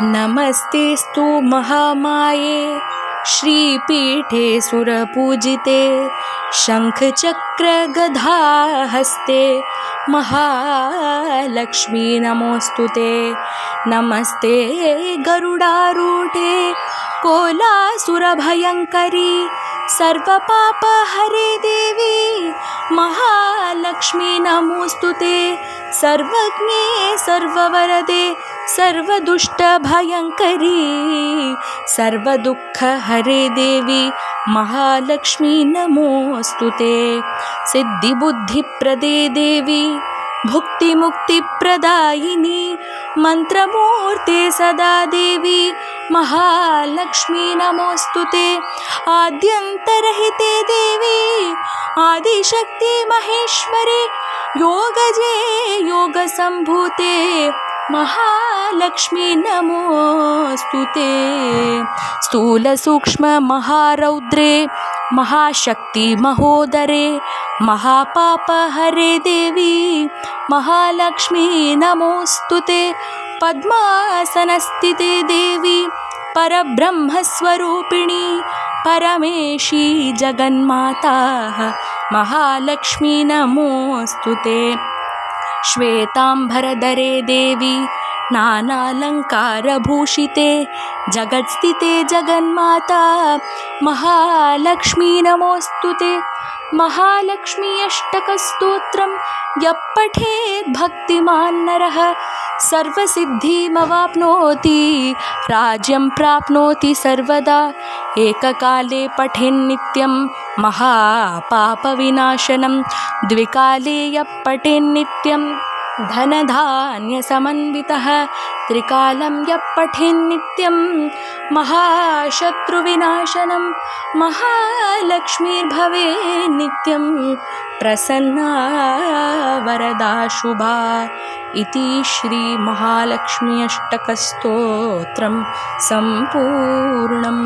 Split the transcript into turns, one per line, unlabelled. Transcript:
नमस्तेस्तु महामाये श्रीपीठे सुरपूजिते शङ्खचक्रगधाहस्ते महालक्ष्मी नमोऽस्तु ते। नमस्ते गरुडारूढे कोलासुरभयङ्करी सर्वपापहरे देवी महालक्ष्मी नमोऽस्तु ते। सर्वज्ञे सर्ववरदे सर्वदुष्टभयङ्करी सर्वदुःखहरे देवी महालक्ष्मी नमोऽस्तु ते। सिद्धिबुद्धिप्रदे देवी भुक्तिमुक्तिप्रदायिनी मन्त्रमूर्ते सदा देवी महालक्ष्मी नमोऽस्तु ते। आद्यन्तरहिते देवी आदिशक्ति महेश्वरे योगजे योगसम्भूते महालक्ष्मी नमोऽस्तु ते। स्थूलसूक्ष्ममहारौद्रे महाशक्तिमहोदरे महापापहरे देवी महालक्ष्मी नमोऽस्तु ते। पद्मासनस्थिते देवी परब्रह्मस्वरूपिणी परमेशी जगन्माता महालक्ष्मी नमोऽस्तु ते श्वेताम्बरधरे देवी नानालङ्कारभूषिते जगत्स्थिते जगन्माता महालक्ष्मी नमोऽस्तु ते। महालक्ष्मी अष्टकस्तोत्रं यः पठेत् भक्तिमान् नरः सर्वसिद्धिमवाप्नोति राज्यं प्राप्नोति सर्वदा एककाले पठेन्नित्यं महापापविनाशनं द्विकाले यः पठेन्नित्यं धनधान्यसमन्वितः त्रिकालं यः पठेन्नित्यं महाशत्रुविनाशनं महालक्ष्मीर्भवे नित्यं प्रसन्ना वरदा शुभा इति श्रीमहालक्ष्मी अष्टकस्तोत्रं सम्पूर्णम्